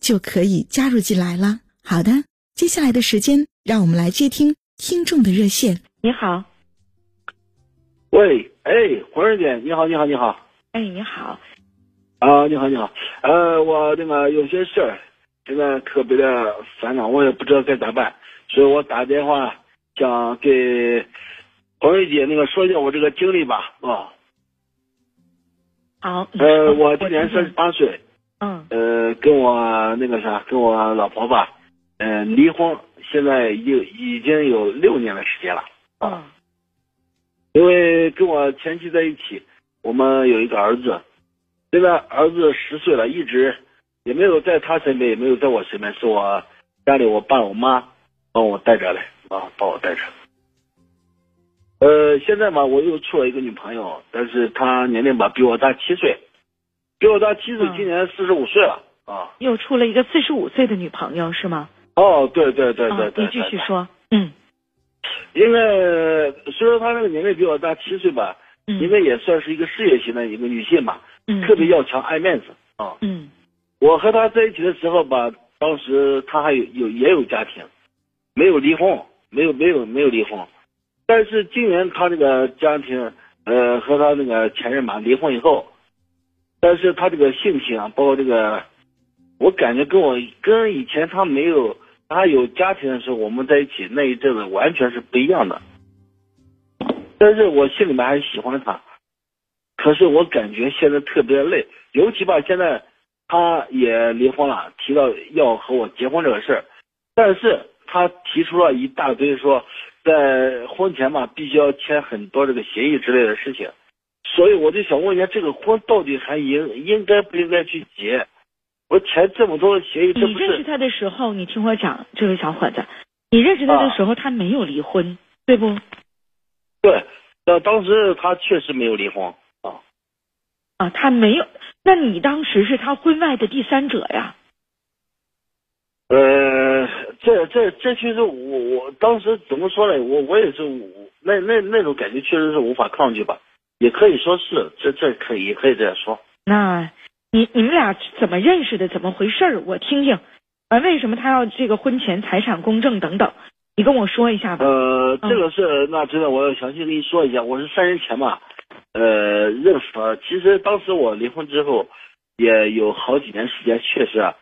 就可以加入进来了。好的，接下来的时间，让我们来接听听众的热线。你好，喂，哎，红瑞姐，你好，你好，你好。哎，你好。啊，你好，你好。呃，我那个有些事儿，现在特别的烦恼，我也不知道该咋办，所以我打电话想给。红瑞姐，那个说一下我这个经历吧，啊。好。呃，我今年三十八岁。嗯。呃，跟我那个啥，跟我老婆吧，嗯，离婚，现在有已经有六年的时间了。啊。因为跟我前妻在一起，我们有一个儿子，现在儿子十岁了，一直也没有在他身边，也没有在我身边，是我家里我爸我妈帮我带着嘞，啊，帮我带着。呃，现在嘛，我又处了一个女朋友，但是她年龄吧比我大七岁，比我大七岁，今年四十五岁了啊。又处了一个四十五岁的女朋友是吗？哦，对对对对对。你继续说，嗯。因为虽然她那个年龄比我大七岁吧，因为也算是一个事业型的一个女性嘛，特别要强爱面子啊。嗯。我和她在一起的时候吧，当时她还有有也有家庭，没有离婚，没有没有没有离婚。但是今年他那个家庭，呃，和他那个前任嘛离婚以后，但是他这个性情啊，包括这个，我感觉跟我跟以前他没有他有家庭的时候，我们在一起那一阵子完全是不一样的。但是我心里面还是喜欢他，可是我感觉现在特别累，尤其吧，现在他也离婚了，提到要和我结婚这个事儿，但是他提出了一大堆说。在婚前嘛，必须要签很多这个协议之类的事情，所以我就想问一下，这个婚到底还应应该不应该去结？我签这么多的协议，你认识他的时候，你听我讲，这位小伙子，你认识他的时候，他没有离婚，对不？对，那当时他确实没有离婚啊。啊，他没有，那你当时是他婚外的第三者呀？呃，这这这其实，我我当时怎么说呢？我我也是，那那那种感觉确实是无法抗拒吧，也可以说是，这这可以也可以这样说。那，你你们俩怎么认识的？怎么回事？我听听。啊，为什么他要这个婚前财产公证等等？你跟我说一下吧。呃，这个是那真的，我要详细跟你说一下。我是三年前嘛，呃，认识他。其实当时我离婚之后，也有好几年时间，确实啊。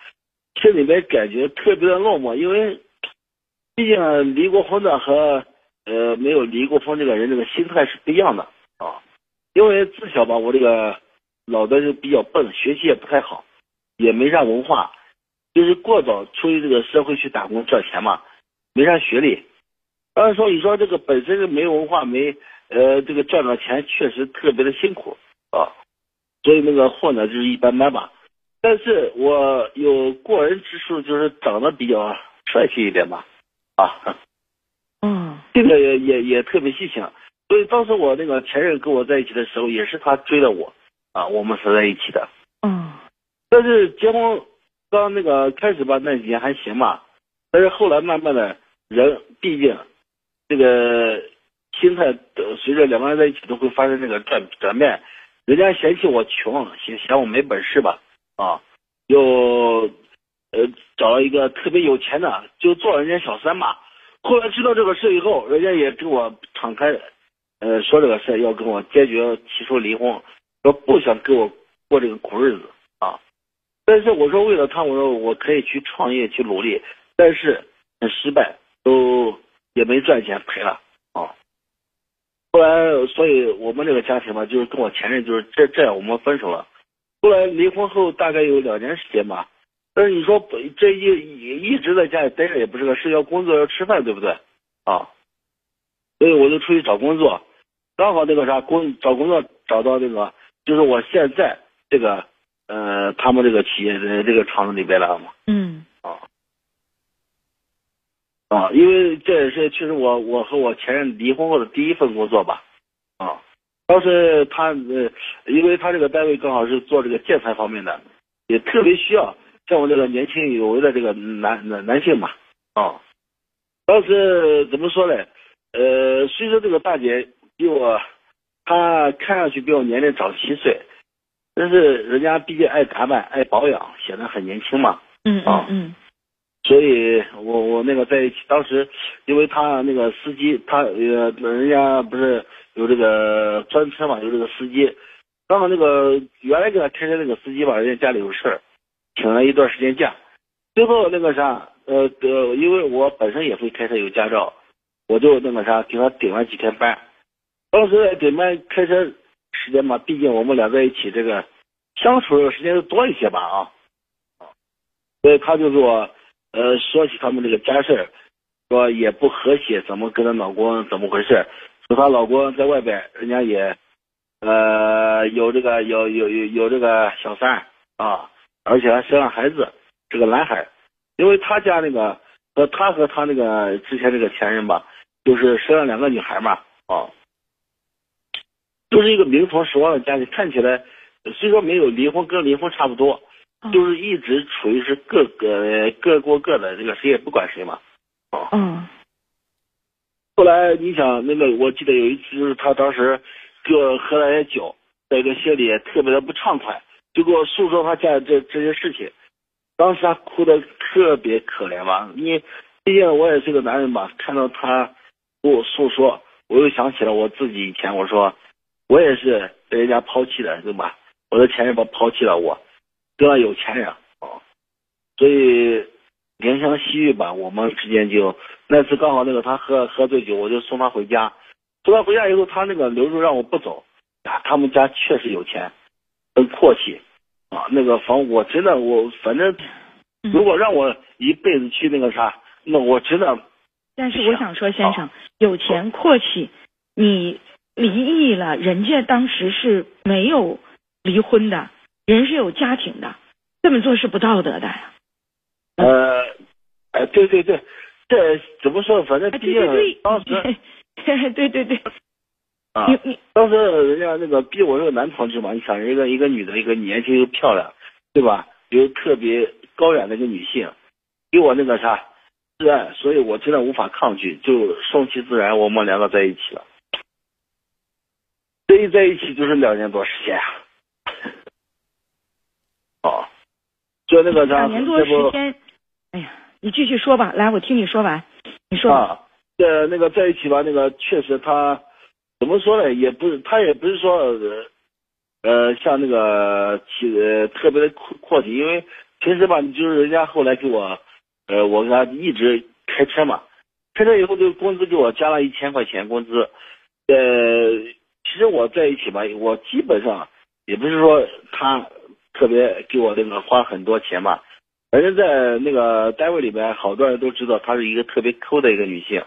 心里面感觉特别的落寞，因为毕竟离过婚的和呃没有离过婚这个人，这个心态是不一样的啊。因为自小吧，我这个脑袋就比较笨，学习也不太好，也没啥文化，就是过早出于这个社会去打工赚钱嘛，没啥学历。当然说，你说这个本身是没文化，没呃这个赚到钱确实特别的辛苦啊，所以那个混的就是一般般吧。但是我有过人之处，就是长得比较帅气一点吧，啊，嗯，这个也也也特别细心，所以当时我那个前任跟我在一起的时候，也是他追的我，啊，我们是在一起的，嗯，但是结婚刚那个开始吧，那几年还行吧，但是后来慢慢的，人毕竟这个心态随着两个人在一起都会发生那个转转变，人家嫌弃我穷，嫌嫌我没本事吧。啊，又呃找了一个特别有钱的，就做人家小三嘛。后来知道这个事以后，人家也跟我敞开，呃说这个事要跟我坚决提出离婚，说不想跟我过这个苦日子啊。但是我说为了他，我说我可以去创业去努力，但是很失败，都也没赚钱，赔了啊。后来，所以我们这个家庭嘛，就是跟我前任就是这这样，我们分手了。后来离婚后大概有两年时间吧，但是你说这一一直在家里待着也不是个事，要工作要吃饭，对不对啊？所以我就出去找工作，刚好那个啥工找工作找到这个，就是我现在这个呃他们这个企业的这个厂子里边了嘛。嗯。啊。啊，因为这也是其实我我和我前任离婚后的第一份工作吧。啊。当时他呃，因为他这个单位刚好是做这个建材方面的，也特别需要像我这个年轻有为的这个男男男性嘛。啊。当时怎么说呢？呃，虽说这个大姐比我，她看上去比我年龄长七岁，但是人家毕竟爱打扮、爱保养，显得很年轻嘛。嗯嗯嗯。所以我我那个在一起，当时因为他那个司机，他呃人家不是有这个专车嘛，有这个司机，刚好那个原来给他开车那个司机吧，人家家里有事儿，请了一段时间假，最后那个啥，呃呃，因为我本身也会开车，有驾照。我就那个啥，给他顶了几天班。当时顶班开车时间嘛，毕竟我们俩在一起，这个相处的时间就多一些吧啊。所以他就给我呃说起他们这个家事说也不和谐，怎么跟她老公怎么回事？说她老公在外边，人家也呃有这个有有有有这个小三啊，而且还生了孩子，是个男孩。因为他家那个和他和他那个之前这个前任吧。就是生了两个女孩嘛，啊，就是一个名存实亡的家庭，看起来虽说没有离婚，跟离婚差不多，就是一直处于是各个各过各的，这个谁也不管谁嘛，啊，嗯。后来你想那个，我记得有一次，就是他当时给我喝了点酒，在个心里特别的不畅快，就给我诉说他家这这些事情，当时他哭的特别可怜嘛，你毕竟我也是个男人嘛，看到他。我诉说，我又想起了我自己以前，我说我也是被人家抛弃的，对吧？我的前任把抛弃了我，跟了有钱人啊，所以怜香惜玉吧，我们之间就那次刚好那个他喝喝醉酒，我就送他回家，送他回家以后，他那个留住让我不走啊，他们家确实有钱，很阔气啊，那个房我真的我反正如果让我一辈子去那个啥，那我真的。但是我想说，先生有钱阔气，你离异了，人家当时是没有离婚的，人是有家庭的，这么做是不道德的呀。呃，哎，对对对，这怎么说？反正毕竟当时，对对 对，啊，你你当时人家那个逼我这个男同志嘛，你想一个一个女的，一个年轻又漂亮，对吧？又特别高远的一个女性，给我那个啥。是爱，所以我真的无法抗拒，就顺其自然，我们两个在一起了。这一在一起就是两年多时间啊。哦，就那个两年多时间。哎呀，你继续说吧，来，我听你说完。你说。啊，呃，那个在一起吧，那个确实他怎么说呢？也不是，他也不是说呃，像那个其特别的阔阔气，因为平时吧，你就是人家后来给我。呃，我给他一直开车嘛，开车以后就工资给我加了一千块钱工资。呃，其实我在一起吧，我基本上也不是说他特别给我那个花很多钱嘛，反正在那个单位里边，好多人都知道她是一个特别抠的一个女性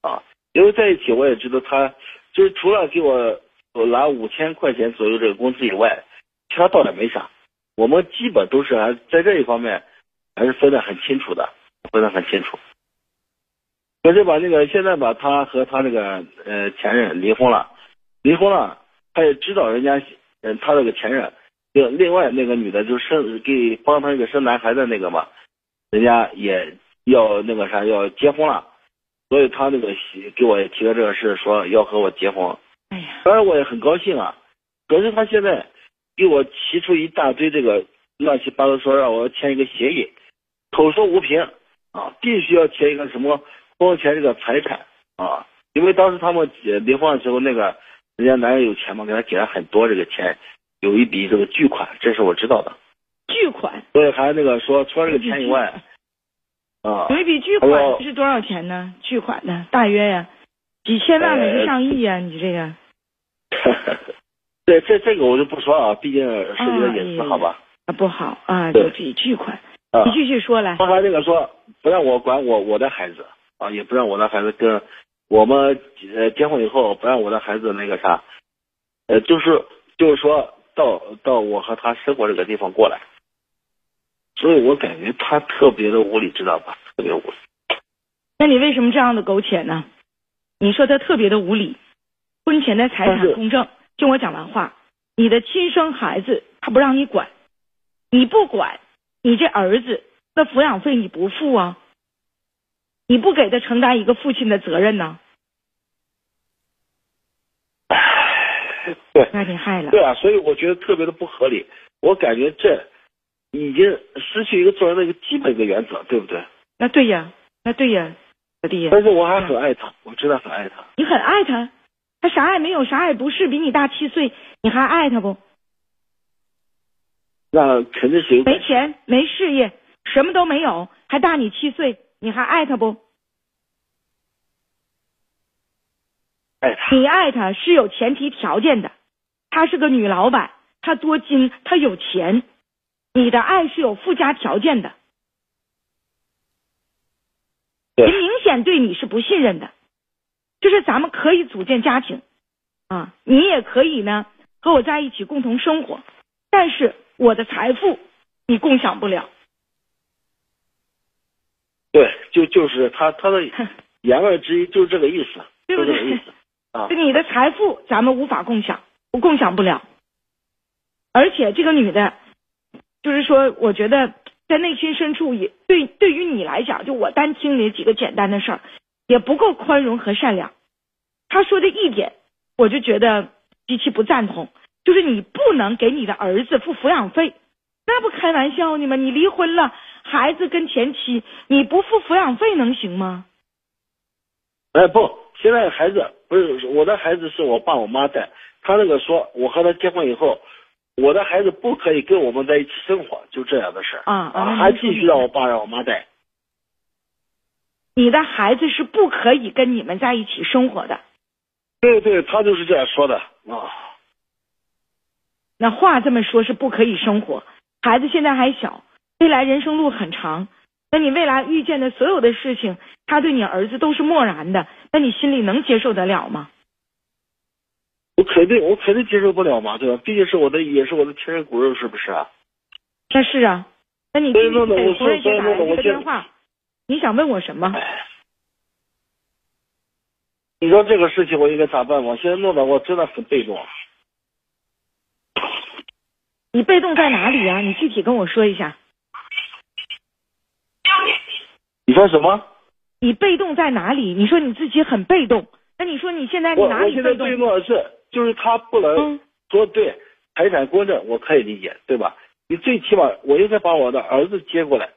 啊。因为在一起，我也知道她就是除了给我拿五千块钱左右这个工资以外，其他倒也没啥。我们基本都是还在这一方面。还是分得很清楚的，分得很清楚。可是吧，那个现在吧，他和他那个呃前任离婚了，离婚了，他也知道人家嗯他那个前任，就另外那个女的就生给帮他那个生男孩的那个嘛，人家也要那个啥要结婚了，所以他那个给我提了这个事，说要和我结婚。哎呀，当然我也很高兴啊。可是他现在给我提出一大堆这个乱七八糟，说让我签一个协议。口说无凭啊，必须要填一个什么婚前这个财产啊，因为当时他们离婚的时候，那个人家男人有钱嘛，给他给了很多这个钱，有一笔这个巨款，这是我知道的巨款，所以还那个说除了这个钱以外，啊，有一笔巨款是多少钱呢？巨款呢？大约呀，几千万还是呃上亿呀？你这个 对，这这个我就不说了，毕竟涉及到隐私，啊好吧？啊不好啊，对有笔巨款。啊你，继续说来。他还那个说不让我管我我的孩子啊，也不让我的孩子跟我们呃结婚以后不让我的孩子那个啥，呃，就是就是说到到我和他生活这个地方过来，所以我感觉他特别的无理，知道吧？特别无理。那你为什么这样的苟且呢？你说他特别的无理，婚前的财产公证，听我讲完话，你的亲生孩子他不让你管，你不管，你这儿子那抚养费你不付啊？你不给他承担一个父亲的责任呢？对那你害了。对啊，所以我觉得特别的不合理。我感觉这已经失去一个做人的一个基本的原则，对不对？那对呀，那对呀，小弟，但是我还很爱他，我真的很爱他。你很爱他，他啥也没有，啥也不是，比你大七岁，你还爱他不？那肯定是没钱，没事业，什么都没有，还大你七岁，你还爱他不？爱他。你爱他是有前提条件的，他是个女老板，他多金，他有钱，你的爱是有附加条件的。对人明显对你是不信任的，就是咱们可以组建家庭，啊，你也可以呢和我在一起共同生活，但是我的财富你共享不了。对，就就是他他的 言外之意就是这个意思，对不对就这个意思啊就。你的财富咱们无法共享，我共享不了。而且这个女的，就是说，我觉得在内心深处也对对于你来讲，就我单听你几个简单的事儿，也不够宽容和善良。她说的一点，我就觉得极其不赞同，就是你不能给你的儿子付抚养费，那不开玩笑呢吗？你离婚了，孩子跟前妻，你不付抚养费能行吗？哎不，现在孩子不是我的孩子是我爸我妈带，他那个说我和他结婚以后，我的孩子不可以跟我们在一起生活，就这样的事儿啊啊那还继续让我爸让我妈带。你的孩子是不可以跟你们在一起生活的。对对，他就是这样说的啊。那话这么说，是不可以生活。孩子现在还小，未来人生路很长。那你未来遇见的所有的事情，他对你儿子都是漠然的，那你心里能接受得了吗？我肯定我肯定接受不了嘛，对吧？毕竟是我的也是我的亲生骨肉，是不是啊？那是啊，那你给说呢我红瑞姐打来这所以说呢我觉得个电话，你想问我什么？哎，你说这个事情我应该咋办吗？现在弄得我真的很被动。你被动在哪里呀、你具体跟我说一下。你说什么？你被动在哪里？你说你自己很被动，那你说你现在你我哪我现在被里被动？的是，就是他不能嗯，说对财产公证，我可以理解，对吧？你最起码我应该把我的儿子接过来，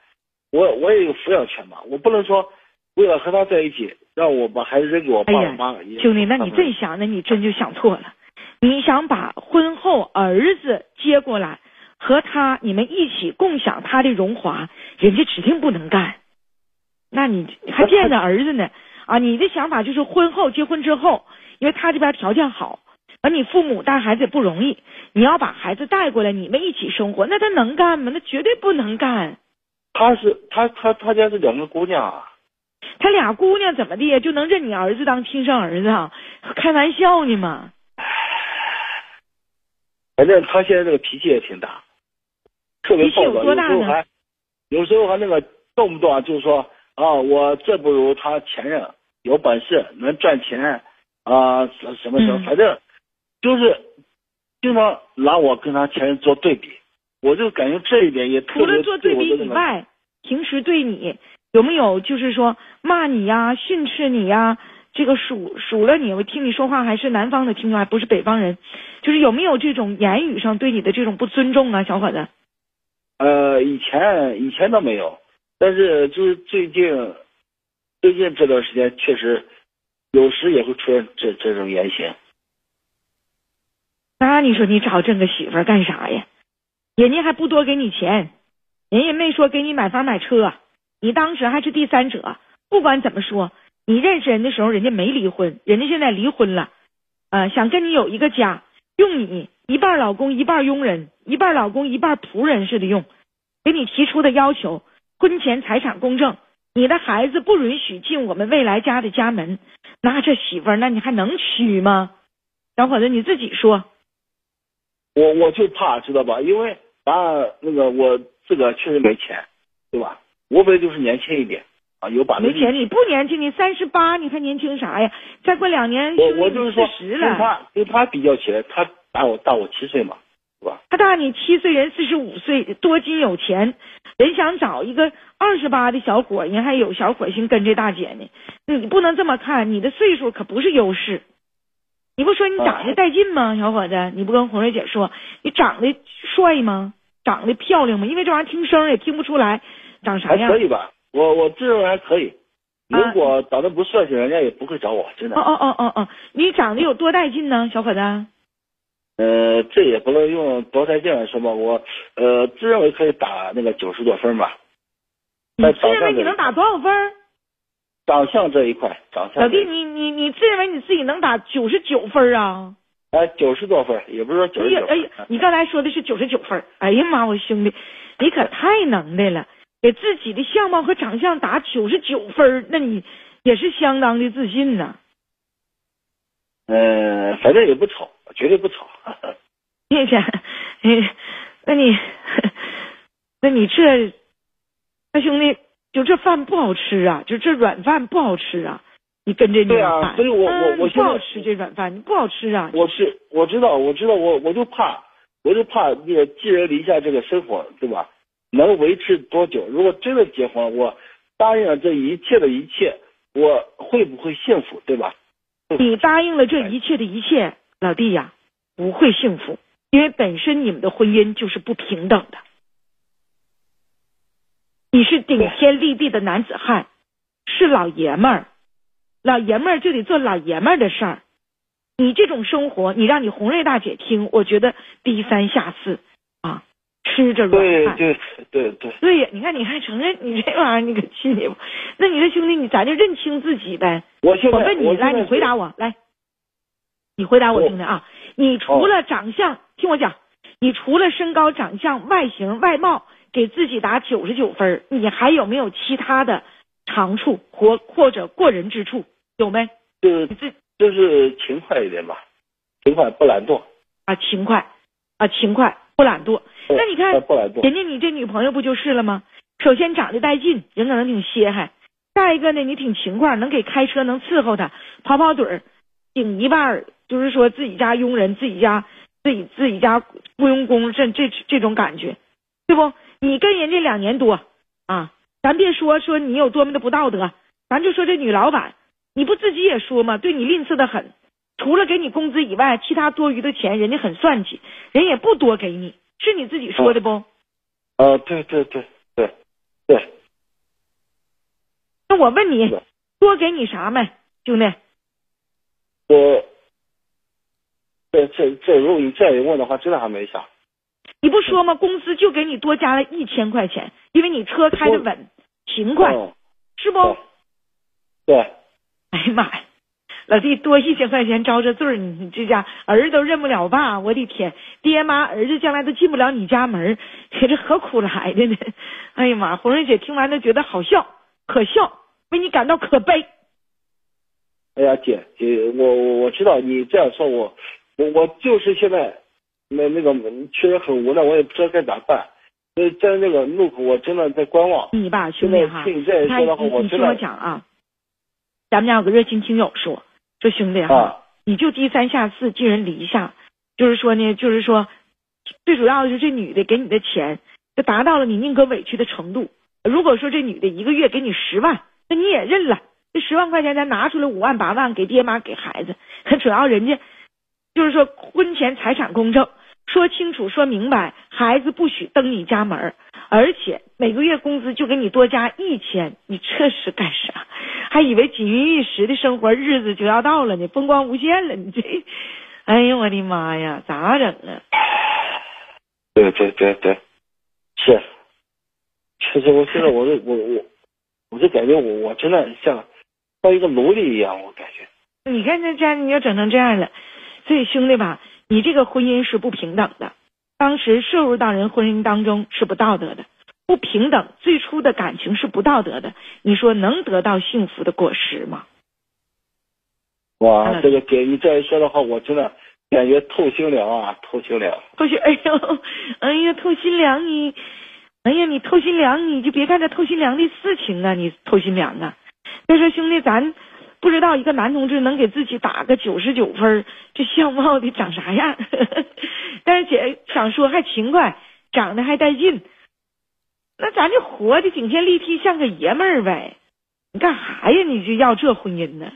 我我也有抚养权嘛，我不能说为了和他在一起，让我把孩子扔给我爸哎呀我妈。也兄弟，那你这想，那你真就想错了。你想把婚后儿子接过来，和他你们一起共享他的荣华，人家指定不能干。那你还见着儿子呢啊？你的想法就是婚后结婚之后，因为他这边条件好，而你父母带孩子也不容易，你要把孩子带过来，你们一起生活，那他能干吗？那绝对不能干。他是他他他家是两个姑娘啊，他俩姑娘怎么的就能认你儿子当亲生儿子啊？开玩笑呢嘛！反正他现在这个脾气也挺大，特别暴躁，有时候还有时候还那个动不动啊就是说啊，我这不如他前任，有本事能赚钱啊，什什么什么，嗯反正就是经常拿我跟他前任做对比，我就感觉这一点也特除了做对比以外，平时对你有没有就是说骂你呀、训斥你呀？这个数数了你，我听你说话还是南方的听众，还不是北方人，就是有没有这种言语上对你的这种不尊重啊，小伙子？呃，以前以前倒没有，但是就是最近最近这段时间确实有时也会出现这这种言行。那你说你找这个媳妇儿干啥呀？人家还不多给你钱，人家没说给你买房买车，你当时还是第三者。不管怎么说，你认识人的时候，人家没离婚，人家现在离婚了，呃，想跟你有一个家，用你一半老公一半佣人，一半老公一半仆人似的用，给你提出的要求，婚前财产公证，你的孩子不允许进我们未来家的家门，那这媳妇儿，那你还能娶吗？小伙子，你自己说。我我就怕知道吧，因为啊那个我自个确实没钱，对吧？无非就是年轻一点啊，有把没钱，你不年轻，你三十八，你还年轻啥呀？再过两年，我我就是说，十了。跟他跟他比较起来，他大我大我七岁嘛，是吧？他大你七岁，人四十五岁，多金有钱，人想找一个二十八的小伙，人还有小伙心跟这大姐呢。你不能这么看，你的岁数可不是优势。你不说你长得带劲吗，小伙子？你不跟红瑞姐说你长得帅吗？长得漂亮吗？因为这玩意儿听声也听不出来长啥样。还可以吧，我我自认为还可以。如果长得不帅气，人家也不会找我，真的。哦哦哦哦哦，你长得有多带劲呢，小伙子？呃，这也不能用多带劲来说吧，我呃自认为可以打那个九十多分吧。你自认为你能打多少分？长相这一块，长相。老弟，你你你自认为你自己能打九十九分啊？哎，九十多分，也不是说九十九。哎呀，你刚才说的是九十九分。哎呀妈，我兄弟，你可太能耐了，给自己的相貌和长相打九十九分，那你也是相当的自信呐。嗯，反正也不丑，绝对不丑。谢谢，那你，那你这，那兄弟。就这饭不好吃啊！就这软饭不好吃啊！你跟这对啊，所以我我我不好吃这软饭，你不好吃啊！我是我知道，我知道，我我就怕我就怕那个寄人篱下这个生活，对吧？能维持多久？如果真的结婚，我答应了这一切的一切，我会不会幸福？对吧？你答应了这一切的一切，老弟呀，不会幸福，因为本身你们的婚姻就是不平等的。你是顶天立地的男子汉，是老爷们儿，老爷们儿就得做老爷们儿的事儿。你这种生活，你让你红瑞大姐听，我觉得低三下四，吃着软饭。对对对对。对呀，你看，你还承认你这玩意儿，你可气你不？那你说兄弟，你咱就认清自己呗。我现在我问你，来，你回答我，来，你回答我听听啊。你除了长相，听我讲，你除了身高、长相、外形、外貌。给自己打九十九分，你还有没有其他的长处或或者过人之处？有没？就是这就是勤快一点吧，勤快不懒惰啊，勤快啊，勤快不懒惰。那你看，人家你这女朋友不就是了吗？首先长得带劲，人可能挺歇还；再一个呢，你挺勤快，能给开车，能伺候他，跑跑腿儿，顶一半就是说自己家佣人，自己家自己自己家雇佣工，这这这种感觉，对不？你跟人家两年多啊，咱别说说你有多么的不道德，咱就说这女老板，你不自己也说吗？对你吝啬的很，除了给你工资以外，其他多余的钱人家很算计，人也不多给你，是你自己说的不？啊，对对对对对。那我问你，多给你啥没，兄弟？我这这这，如果你这样问的话，真的还没啥。你不说吗？公司就给你多加了一千块钱，因为你车开的稳，勤快，是不？对。哎呀妈呀，老弟，多一千块钱招这罪儿，你这家儿子都认不了爸，我的天，爹妈儿子将来都进不了你家门，这何苦来的呢？哎呀妈，红瑞姐听完都觉得好笑，可笑，为你感到可悲。哎呀，姐姐，我我我知道你这样说，我我我就是现在。那那个确实很无奈，我也不知道该咋办。在在那个路口，我真的在观望。你吧，兄弟哈，听你这样说的话，我你听我讲啊，咱们家有个热心听友说，说兄弟哈，你就低三下四，寄人篱下，就是说呢，就是说，最主要的是这女的给你的钱，就达到了你宁可委屈的程度。如果说这女的一个月给你十万，那你也认了。这十万块钱咱拿出来五万八万给爹妈给孩子，主要人家。就是说，婚前财产公证说清楚、说明白，孩子不许登你家门而且每个月工资就给你多加一千，你这是干啥？还以为锦衣玉食的生活日子就要到了呢，风光无限了，你这，哎呦我的妈呀，咋整啊？对对对对，是。其实我现在我我我，我就感觉我我真的像像一个奴隶一样，我感觉。你看这家你要整成这样了，所以兄弟吧，你这个婚姻是不平等的，当时摄入到人婚姻当中是不道德的，不平等，最初的感情是不道德的，你说能得到幸福的果实吗？哇，这个给你这一说的话，我真的感觉透心凉啊，透心凉。透心，哎呦，哎呀，透心凉你，哎呀，你透心凉，你就别干这透心凉的事情啊，你透心凉啊。再说兄弟，咱。不知道一个男同志能给自己打个九十九分，这相貌得长啥样？但是姐想说还勤快，长得还带劲，那咱就活的顶天立地，像个爷们儿呗。你干啥呀？你就要这婚姻呢？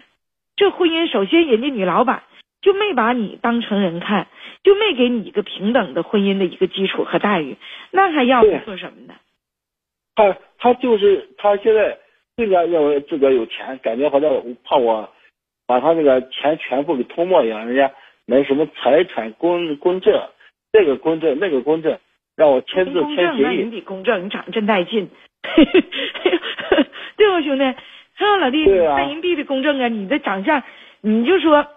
这婚姻首先人家女老板就没把你当成人看，就没给你一个平等的婚姻的一个基础和待遇，那还要做什么呢？他他就是他现在。更加认为自个有钱，感觉好像怕我把他那个钱全部给吞没一样。人家没什么财产公公证，这个公证那个公证，让我签字签协议。你得公证，你长得真带劲，对吧，兄弟？还有老弟，办人民币的公证啊！你的长相，你就说。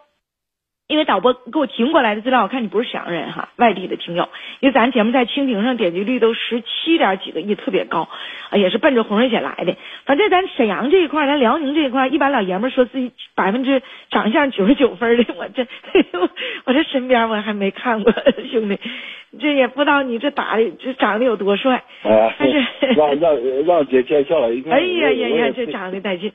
因为导播给我停过来的资料，我看你不是沈阳人哈，外地的听友。因为咱节目在蜻蜓上点击率都十七点几个亿，特别高，啊也是奔着红瑞姐来的。反正咱沈阳这一块，咱辽宁这一块，一般老爷们说自己百分之长相九十九分的，我这 我这身边我还没看过 兄弟，这也不知道你这打的这长得有多帅。但是让让让姐见笑了，哎呀呀呀，这长得带劲。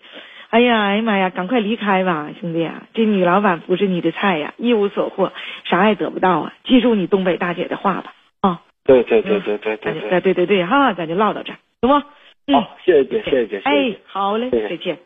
哎呀，哎呀妈呀，赶快离开吧，兄弟啊！这女老板不是你的菜呀，一无所获，啥也得不到啊！记住你东北大姐的话吧，啊！对对对对对对对对对对哈，咱就唠到这儿，行不？好，谢谢姐，谢谢姐，哎，好嘞，再见。